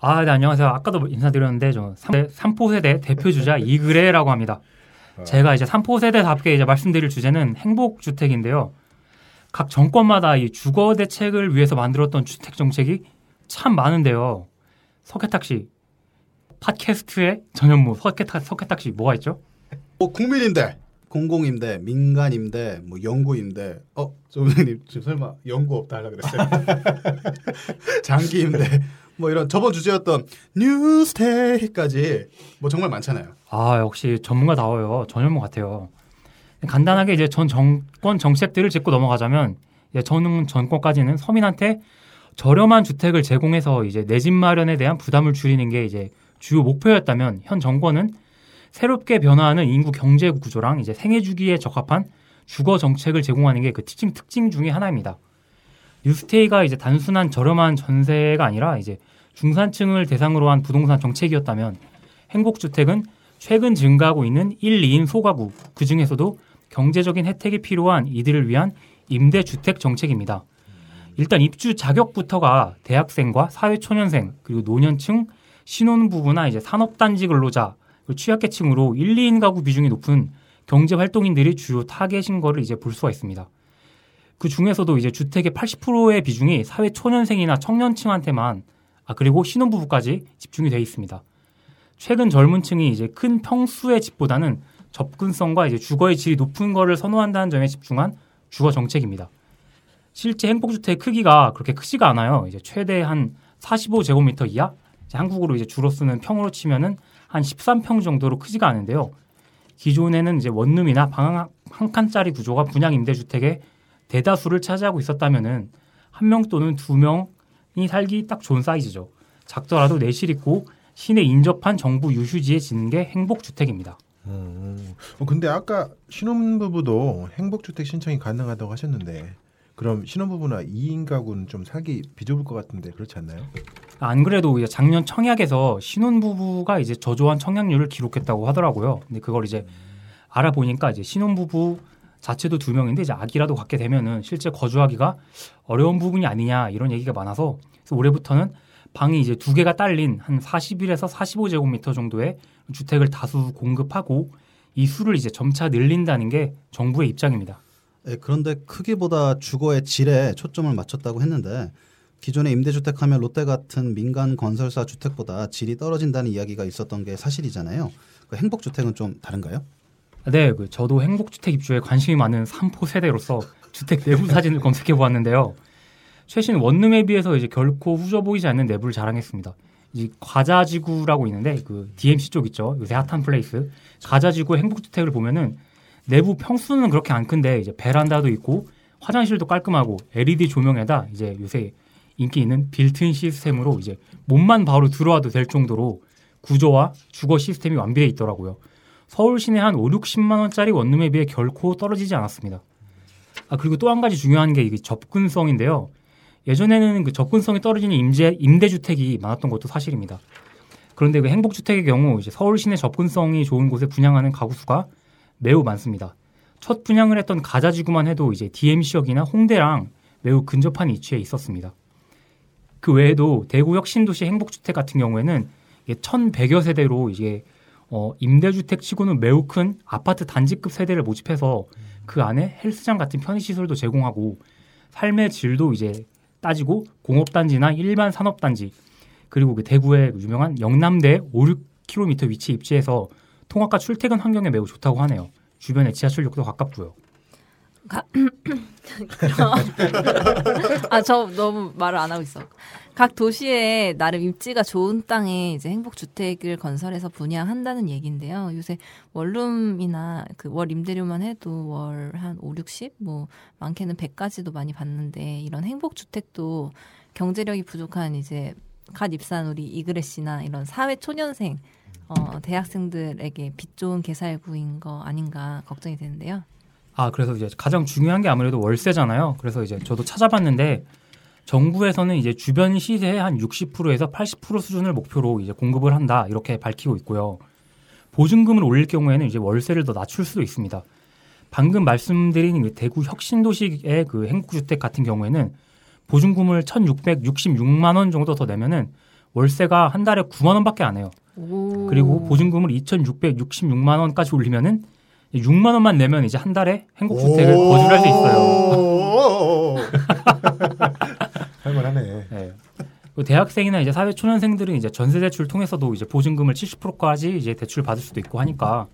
아, 네, 안녕하세요. 아까도 인사드렸는데 저 삼포 세대 대표 주자 이그레라고 합니다. 어. 제가 이제 삼포 세대답게 이제 말씀드릴 주제는 행복 주택인데요. 각 정권마다 이 주거 대책을 위해서 만들었던 주택 정책이 참 많은데요. 석혜탁 씨, 팟캐스트의 전현무 석혜탁 석혜탁 씨 뭐가 있죠? 뭐 국민임대, 공공임대, 민간임대, 뭐 연구임대. 어, 조선님 지금 설마 연구 없다 하려 그랬어요? 장기임대. 뭐 이런 저번 주제였던 뉴스테이까지 뭐 정말 많잖아요. 아 역시 전문가다워요. 전현무 같아요. 간단하게 이제 전 정권 정책들을 짚고 넘어가자면 전 정권까지는 서민한테 저렴한 주택을 제공해서 이제 내 집 마련에 대한 부담을 줄이는 게 이제 주요 목표였다면 현 정권은 새롭게 변화하는 인구 경제 구조랑 이제 생애 주기에 적합한 주거 정책을 제공하는 게 그 특징 특징 중의 하나입니다. 뉴스테이가 이제 단순한 저렴한 전세가 아니라 이제 중산층을 대상으로 한 부동산 정책이었다면 행복주택은 최근 증가하고 있는 1, 2인 소가구 그 중에서도 경제적인 혜택이 필요한 이들을 위한 임대주택 정책입니다. 일단 입주 자격부터가 대학생과 사회초년생 그리고 노년층 신혼부부나 이제 산업단지 근로자 취약계층으로 1, 2인 가구 비중이 높은 경제활동인들이 주요 타겟인 거를 이제 볼 수가 있습니다. 그 중에서도 이제 주택의 80%의 비중이 사회 초년생이나 청년층한테만 아 그리고 신혼부부까지 집중이 되어 있습니다. 최근 젊은 층이 이제 큰 평수의 집보다는 접근성과 이제 주거의 질이 높은 거를 선호한다는 점에 집중한 주거 정책입니다. 실제 행복주택 크기가 그렇게 크지가 않아요. 이제 최대 한 45제곱미터 이하? 한국으로 이제 주로 쓰는 평으로 치면은 한 13평 정도로 크지가 않은데요. 기존에는 이제 원룸이나 방 한 칸짜리 구조가 분양 임대주택의 대다수를 차지하고 있었다면은 한 명 또는 두 명이 살기 딱 좋은 사이즈죠. 작더라도 내실 있고 시내 인접한 정부 유휴지에 짓는 게 행복주택입니다. 음, 어, 근데 아까 신혼부부도 행복주택 신청이 가능하다고 하셨는데 그럼 신혼부부나 2인 가구는 좀 살기 비좁을 것 같은데 그렇지 않나요? 안 그래도 작년 청약에서 신혼부부가 이제 저조한 청약률을 기록했다고 하더라고요. 근데 그걸 이제 알아보니까 이제 신혼부부 자체도 두 명인데 이제 아기라도 갖게 되면은 실제 거주하기가 어려운 부분이 아니냐 이런 얘기가 많아서 그래서 올해부터는 방이 이제 두 개가 딸린 한 41에서 45제곱미터 정도의 주택을 다수 공급하고 이 수를 이제 점차 늘린다는 게 정부의 입장입니다. 네, 그런데 크기보다 주거의 질에 초점을 맞췄다고 했는데 기존의 임대주택 하면 롯데 같은 민간 건설사 주택보다 질이 떨어진다는 이야기가 있었던 게 사실이잖아요. 그 행복주택은 좀 다른가요? 네, 그 저도 행복주택 입주에 관심이 많은 삼포 세대로서 주택 내부 사진을 검색해 보았는데요. 최신 원룸에 비해서 이제 결코 후져 보이지 않는 내부를 자랑했습니다. 이 과자지구라고 있는데 그 DMC 쪽 있죠. 요새 hot한 place. 과자지구 행복주택을 보면은 내부 평수는 그렇게 안 큰데 이제 베란다도 있고 화장실도 깔끔하고 LED 조명에다 이제 요새 인기 있는 빌트인 시스템으로 이제 몸만 바로 들어와도 될 정도로 구조와 주거 시스템이 완비되어 있더라고요. 서울 시내 한 5, 60만 원짜리 원룸에 비해 결코 떨어지지 않았습니다. 아 그리고 또 한 가지 중요한 게 이게 접근성인데요. 예전에는 그 접근성이 떨어지는 임대 임대주택이 많았던 것도 사실입니다. 그런데 그 행복주택의 경우 이제 서울 시내 접근성이 좋은 곳에 분양하는 가구 수가 매우 많습니다. 첫 분양을 했던 가자지구만 해도 이제 DMC역이나 홍대랑 매우 근접한 위치에 있었습니다. 그 외에도 대구 혁신도시 행복주택 같은 경우에는 1,100여 세대로 이게 어, 임대주택 치고는 매우 큰 아파트 단지급 세대를 모집해서 그 안에 헬스장 같은 편의시설도 제공하고 삶의 질도 이제 따지고 공업단지나 일반 산업단지 그리고 그 대구의 유명한 영남대 5, 6km 위치 입지해서 통학과 출퇴근 환경에 매우 좋다고 하네요. 주변에 지하철역도 가깝고요. 아, 저 너무 말을 안 하고 있어. 각 도시에 나름 입지가 좋은 땅에 이제 행복 주택을 건설해서 분양한다는 얘기인데요. 요새 원룸이나 그 월 임대료만 해도 월 한 5, 60, 뭐 많게는 100까지도 많이 받는데 이런 행복 주택도 경제력이 부족한 이제 갓 입사한 우리 이그레 씨나 이런 사회 초년생 어, 대학생들에게 빛 좋은 개살구인 거 아닌가 걱정이 되는데요. 아, 그래서 이제 가장 중요한 게 아무래도 월세잖아요. 그래서 이제 저도 찾아봤는데 정부에서는 이제 주변 시세의 한 60%에서 80% 수준을 목표로 이제 공급을 한다 이렇게 밝히고 있고요. 보증금을 올릴 경우에는 이제 월세를 더 낮출 수도 있습니다. 방금 말씀드린 대구 혁신도시의 그 행복주택 같은 경우에는 보증금을 1,666만 원 정도 더 내면은 월세가 한 달에 9만 원밖에 안 해요. 오. 그리고 보증금을 2,666만 원까지 올리면은 6만 원만 내면 이제 한 달에 행복 주택을 거주할 수 있어요. 할만하네. 네. 그 대학생이나 이제 사회 초년생들은 이제 전세 대출 통해서도 이제 보증금을 70%까지 이제 대출 받을 수도 있고 하니까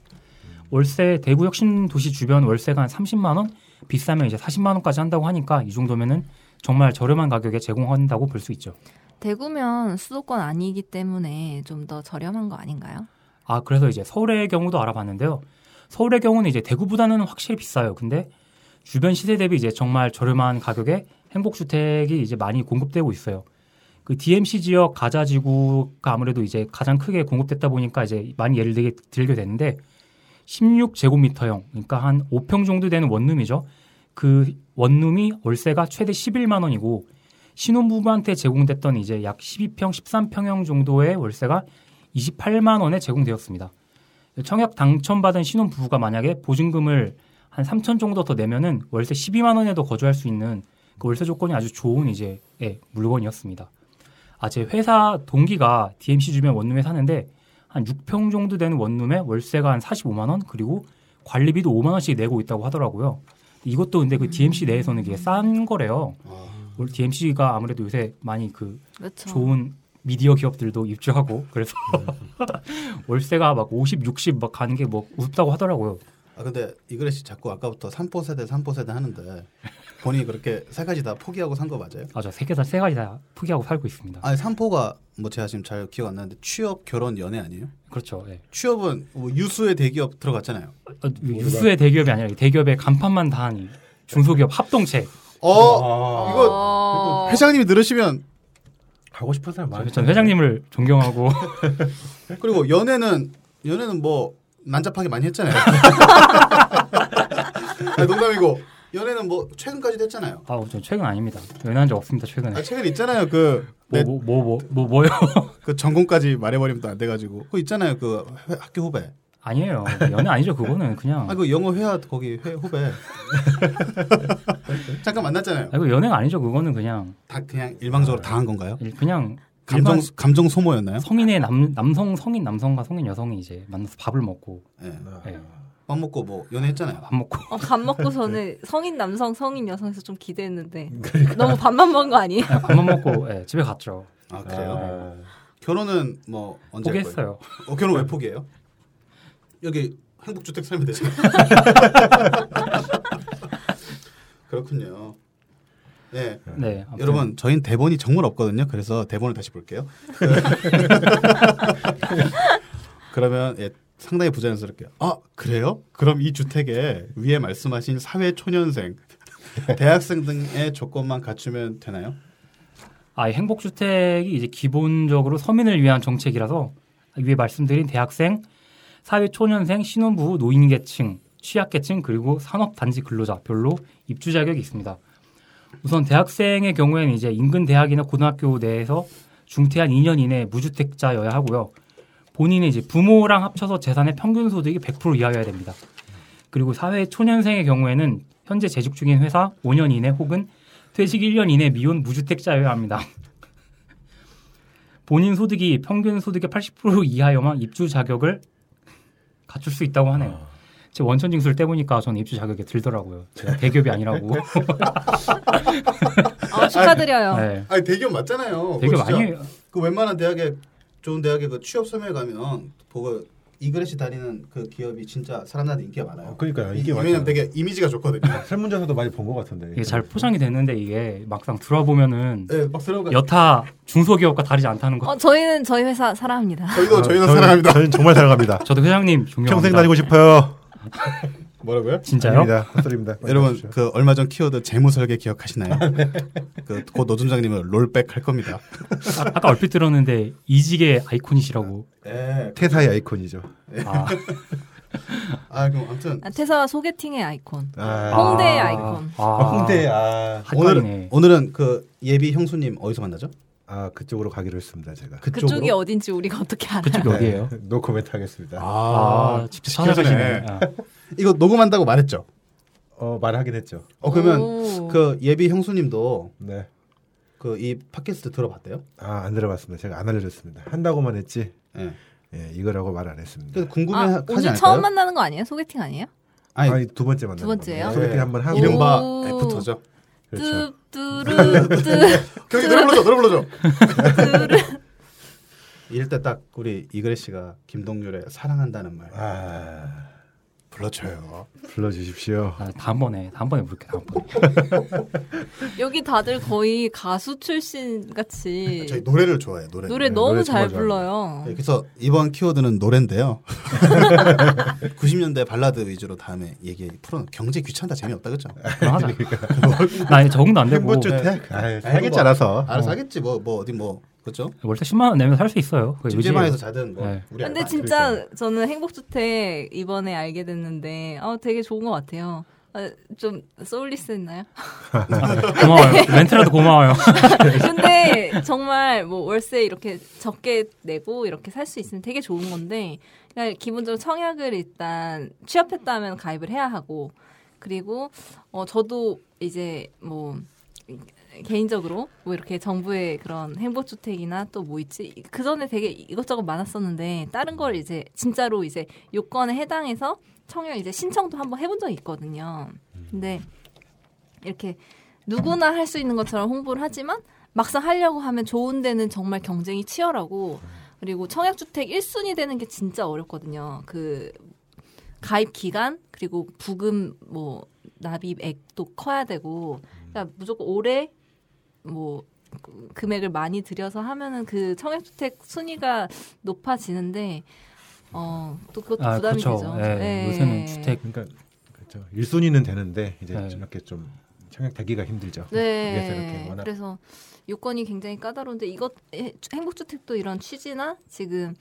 월세 대구 혁신 도시 주변 월세가 한 30만 원 비싸면 이제 40만 원까지 한다고 하니까 이 정도면은 정말 저렴한 가격에 제공한다고 볼 수 있죠. 대구면 수도권 아니기 때문에 좀 더 저렴한 거 아닌가요? 아 그래서 이제 서울의 경우도 알아봤는데요. 서울의 경우는 이제 대구보다는 확실히 비싸요. 근데 주변 시세 대비 이제 정말 저렴한 가격에 행복주택이 이제 많이 공급되고 있어요. 그 DMC 지역 가자 지구가 아무래도 이제 가장 크게 공급됐다 보니까 이제 많이 예를 들게, 들게 되는데 16제곱미터형 그러니까 한 5평 정도 되는 원룸이죠. 그 원룸이 월세가 최대 11만 원이고 신혼부부한테 제공됐던 이제 약 12평, 13평형 정도의 월세가 28만 원에 제공되었습니다. 청약 당첨받은 신혼 부부가 만약에 보증금을 한 3천 정도 더 내면은 월세 12만 원에도 거주할 수 있는 그 월세 조건이 아주 좋은 이제 예, 물건이었습니다. 아, 제 회사 동기가 DMC 주변 원룸에 사는데 한 6평 정도 되는 원룸에 월세가 한 45만 원 그리고 관리비도 5만 원씩 내고 있다고 하더라고요. 이것도 근데 그 DMC 내에서는 이게 싼 거래요. DMC가 아무래도 요새 많이 그 그렇죠. 좋은 미디어 기업들도 입주하고 그래서 월세가 막 50, 60 막 가는 게 뭐 우습다고 하더라고요. 아 근데 이그레 씨 자꾸 아까부터 삼포 세대 삼포 세대 하는데 본인이 그렇게 세 가지 다 포기하고 산 거 맞아요? 아, 저세개 다 세 가지 다 포기하고 살고 있습니다. 아니 삼포가 뭐 제가 지금 잘 기억 안 나는데 취업 결혼 연애 아니에요? 그렇죠. 예. 취업은 뭐 유수의 대기업 들어갔잖아요. 어, 유수의 대기업이 아니라 대기업의 간판만 다한 중소기업 합동체. 어 아, 이거 어... 회장님이 들으시면 가고 싶은 사람 많아. 전 회장님을 존경하고 그리고 연애는 연애는 뭐 난잡하게 많이 했잖아요. 아니, 농담이고 연애는 뭐 최근까지도 했잖아요. 아, 저 최근 아닙니다. 연애한 적 없습니다. 최근에. 아, 최근 있잖아요. 그뭐 네, 뭐뭐 뭐 뭐 뭐, 요그 전공까지 말해버리면 또 안 돼가지고 그 있잖아요. 그 회- 학교 후배. 아니에요. 연애 아니죠. 그거는 그냥. 아 그 영어 회화 거기 회, 후배. 잠깐 만났잖아요. 아이고 연애가 아니죠. 그거는 그냥 다 그냥 일방적으로 다 한 건가요? 일- 그냥 감정 일반 감정 소모였나요? 성인의 남 남성 성인 남성과 성인 여성이 이제 만나서 밥을 먹고 예. 예, 밥 먹고 뭐 연애했잖아요. 밥 먹고 어, 밥 먹고 저는 성인 남성, 성인 여성에서 좀 기대했는데 그러니까. 너무 밥만 먹은 거 아니에요? 예, 밥만 먹고 예, 집에 갔죠. 아 그래요? 아, 결혼은 뭐 언제? 포기했어요. 어, 결혼 왜 포기해요? 여기 행복주택 살면 되잖아요. 그렇군요. 네. 네. 여러분, 저희는 대본이 정말 없거든요. 그래서 대본을 다시 볼게요. 그러면 예, 상당히 부자연스럽게요. 아, 그래요? 그럼 이 주택에 위에 말씀하신 사회 초년생, 대학생 등의 조건만 갖추면 되나요? 아, 이 행복 주택이 이제 기본적으로 서민을 위한 정책이라서 위에 말씀드린 대학생, 사회 초년생, 신혼부부, 노인계층, 취약계층 그리고 산업단지 근로자 별로 입주 자격이 있습니다. 우선 대학생의 경우에는 이제 인근 대학이나 고등학교 내에서 중퇴한 2년 이내 무주택자여야 하고요. 본인이 이제 부모랑 합쳐서 재산의 평균 소득이 100% 이하여야 됩니다. 그리고 사회 초년생의 경우에는 현재 재직 중인 회사 5년 이내 혹은 퇴직 1년 이내 미혼 무주택자여야 합니다. 본인 소득이 평균 소득의 80% 이하여만 입주 자격을 갖출 수 있다고 하네요. 제 원천 징수를 떼보니까 저는 입주 자격이 들더라고요. 제가 대기업이 아니라고. 어, 축하드려요. 네. 아니 대기업 맞잖아요. 대기업 아니에요. 그 웬만한 대학에 좋은 대학에 그 취업 설명회 가면 보고 이그레시 다니는 그 기업이 진짜 사람들한테 인기가 많아요. 어, 그러니까요. 이- 이게 왜냐면. 되게 이미지가 좋거든요. 설문조사도 많이 본 것 같은데. 이게 잘 포장이 되는데 이게 막상 들어보면은 네, 막 들어가. 여타 중소기업과 다르지 않다는 거. 어, 저희는 저희 회사 사랑합니다. 저희도 저희는 저는- 사랑합니다. 저는 정말 사랑합니다. 저도 회장님 존경합니다. 평생 다니고 싶어요. 뭐라고요? 진짜요? 아닙니다. 헛소리입니다. 여러분 그 얼마 전 키워드 재무 설계 기억하시나요? 그곧 노점장님은 롤백 할 겁니다. 아, 아까 얼핏 들었는데 이직의 아이콘이시라고. 네. 태사의 아이콘이죠. 아, 아 그럼 아무튼 아, 태사와 소개팅의 아이콘. 아, 홍대의 아, 아이콘. 아, 홍대 아, 오늘. 오늘은 그 예비 형수님 어디서 만나죠? 아 그쪽으로 가기로 했습니다. 제가. 그쪽으로. 그쪽이 어딘지 우리가 어떻게 알아요? 그쪽이 어디예요? 네, no comment 하겠습니다. 아, 직접 찾아가시네. 아. 이거 녹음한다고 말했죠. 어 말하긴 했죠. 어 그러면 오. 그 예비 형수님도 네. 그 이 팟캐스트 들어봤대요? 아, 안 들어봤습니다. 제가 안 알려줬습니다. 한다고만 했지. 예. 예, 이거라고 말 안 했습니다. 그래서 아, 궁금해하지 오늘 않을까요? 처음 만나는 거 아니에요? 소개팅 아니에요? 아니, 아니, 두 번째 만나. 두 번째예요? 소개팅 한번 하고. 이른바 오. 애프터죠. 그렇죠. 경기 노래 불러줘, 노래 불러줘. 이럴 때 딱 우리 이그레 씨가 김동률의 사랑한다는 말 아, 불러줘요. 불러주십시오. 아, 다음번에 다음번에 부를게 다음번에. 여기 다들 거의 가수 출신 같이 저희 노래를 좋아해요. 노래. 노래 네, 너무 노래 잘. 불러요. 그래서 이번 키워드는 노래인데요. 90년대 발라드 위주로 다음에 얘기 풀어. 경제 귀찮다 재미없다 그죠? 하자. 나 이제 적응도 안 되고 행복주택? 아, 아이고, 살겠지 뭐, 않아서. 알아서 하겠지 뭐 뭐 어디 뭐 그렇죠? 월세 10만 원 내면 살 수 있어요. 요즘에- 자든 뭐 네. 우리 근데 진짜 저는 행복주택 이번에 알게 됐는데 어, 되게 좋은 것 같아요. 아, 좀 소울리스 했나요? 고마워요. 렌트라도 고마워요. 근데 정말 뭐 월세 이렇게 적게 내고 이렇게 살 수 있으면 되게 좋은 건데 그냥 기본적으로 청약을 일단 취업했다면 가입을 해야 하고 그리고 어 저도 이제 뭐 개인적으로 뭐 이렇게 정부의 그런 행복주택이나 또 뭐 있지 그 전에 되게 이것저것 많았었는데 다른 걸 이제 진짜로 이제 요건에 해당해서 청약 이제 신청도 한번 해본 적이 있거든요. 근데 이렇게 누구나 할 수 있는 것처럼 홍보를 하지만 막상 하려고 하면 좋은 데는 정말 경쟁이 치열하고 그리고 청약주택 1순위 되는 게 진짜 어렵거든요. 그 가입 기간 그리고 부금 뭐 납입액도 커야 되고 그러니까 무조건 올해 뭐 그- 금액을 많이 들여서 하면은 그 청약주택 순위가 높아지는데 어 또 그것도 아, 부담이 그렇죠. 되죠. 예, 네. 요새는 주택 그러니까 그렇죠. 1순위는 되는데 이제 네. 이렇게 좀 청약되기가 힘들죠. 네. 워낙 그래서 요건이 굉장히 까다로운데 이것 해- 행복주택도 이런 취지나 지금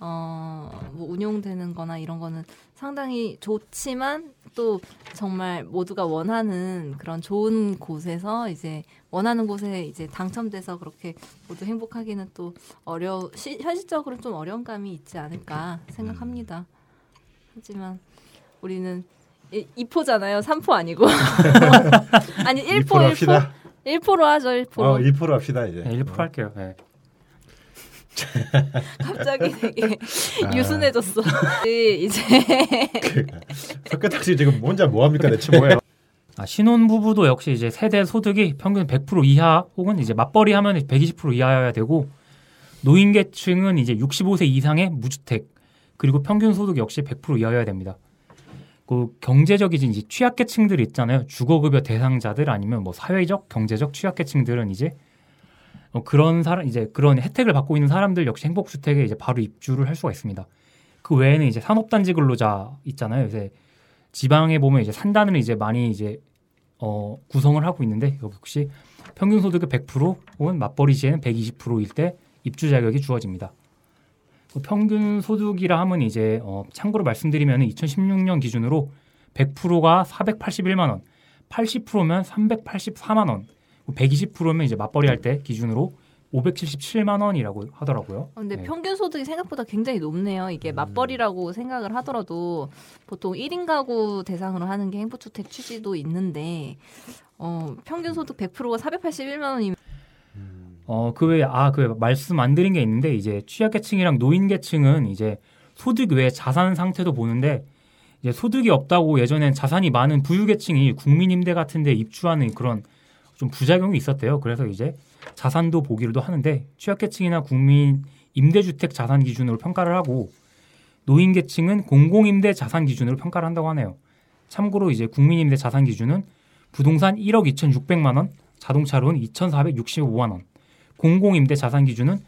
어 뭐 운용되는 거나 이런 거는 상당히 좋지만 또 정말 모두가 원하는 그런 좋은 곳에서 이제 원하는 곳에 이제 당첨돼서 그렇게 모두 행복하기는 또 어려 시, 현실적으로 좀 어려운 감이 있지 않을까 생각합니다. 하지만 우리는 2포잖아요. 3포 아니고. 아니 1포 2% 1포. 합시다. 1포로 하죠. 1포로. 어, 1% 합시다 이제. 네, 1% 할게요. 네. 갑자기 되게 아. 유순해졌어. 이제 석가탁 씨 지금 혼자 뭐 합니까 대체 뭐예요? 아, 신혼 부부도 역시 이제 세대 소득이 평균 100% 이하 혹은 이제 맞벌이 하면 120% 이하여야 되고 노인 계층은 이제 65세 이상의 무주택 그리고 평균 소득 역시 100% 이하여야 됩니다. 그 경제적인 이제 취약계층들이 있잖아요. 주거급여 대상자들 아니면 뭐 사회적, 경제적 취약계층들은 이제 어, 그런 사람 이제 그런 혜택을 받고 있는 사람들 역시 행복주택에 이제 바로 입주를 할 수가 있습니다. 그 외에는 이제 산업단지 근로자 있잖아요. 요새 지방에 보면 이제 산단을 이제 많이 이제 어, 구성을 하고 있는데 혹시 평균 소득의 100% 혹은 맞벌이 시에는 120%일 때 입주 자격이 주어집니다. 그 평균 소득이라 하면 이제 어, 참고로 말씀드리면 2016년 기준으로 100%가 481만 원, 80%면 384만 원, 120%면 이제 맞벌이 할 때 기준으로 577만 원이라고 하더라고요. 어, 근데 네. 평균 소득이 생각보다 굉장히 높네요. 이게 맞벌이라고 생각을 하더라도 보통 1인 가구 대상으로 하는 게 행복주택 취지도 있는데 어, 평균 소득 100%가 481만 원이면 어, 그 외에, 아, 그 외에 말씀 안 드린 게 있는데, 이제 취약계층이랑 노인계층은 이제 소득 외에 자산 상태도 보는데, 이제 소득이 없다고 예전엔 자산이 많은 부유계층이 국민임대 같은 데 입주하는 그런 좀 부작용이 있었대요. 그래서 이제 자산도 보기로도 하는데, 취약계층이나 국민 임대주택 자산 기준으로 평가를 하고, 노인계층은 공공임대 자산 기준으로 평가를 한다고 하네요. 참고로 이제 국민임대 자산 기준은 부동산 1억 2,600만 원, 자동차로는 2,465만 원, 공공임대 자산 기준은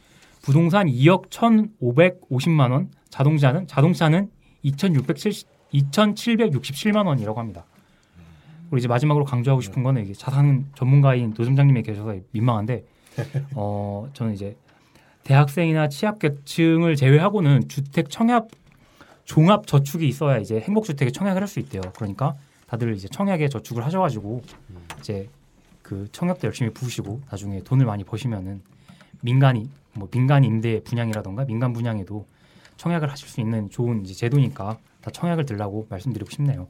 부동산 2억 1,550만 원, 자동차는 자동차는 2,670 2,767만 원이라고 합니다. 그리고 이제 마지막으로 강조하고 싶은 거는 이게 자산 전문가인 노점장님이 계셔서 민망한데 어 저는 이제 대학생이나 취약계층을 제외하고는 주택 청약 종합 저축이 있어야 이제 행복주택에 청약을 할 수 있대요. 그러니까 다들 이제 청약에 저축을 하셔가지고 이제 그 청약도 열심히 부으시고 나중에 돈을 많이 버시면은 민간이 뭐 민간 임대 분양이라던가 민간 분양에도 청약을 하실 수 있는 좋은 이제 제도니까 다 청약을 들라고 말씀드리고 싶네요.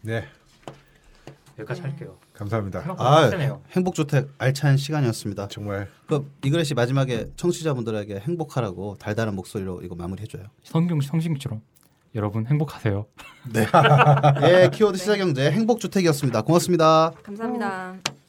네. 여기까지 할게요. 감사합니다. 아. 행복주택 알찬 시간이었습니다. 정말 그 이그레 씨 마지막에 청취자분들에게 행복하라고 달달한 목소리로 이거 마무리해줘요. 성경 성심처럼 여러분 행복하세요. 네. 예, 키워드 시사경제 행복주택이었습니다. 고맙습니다. 감사합니다.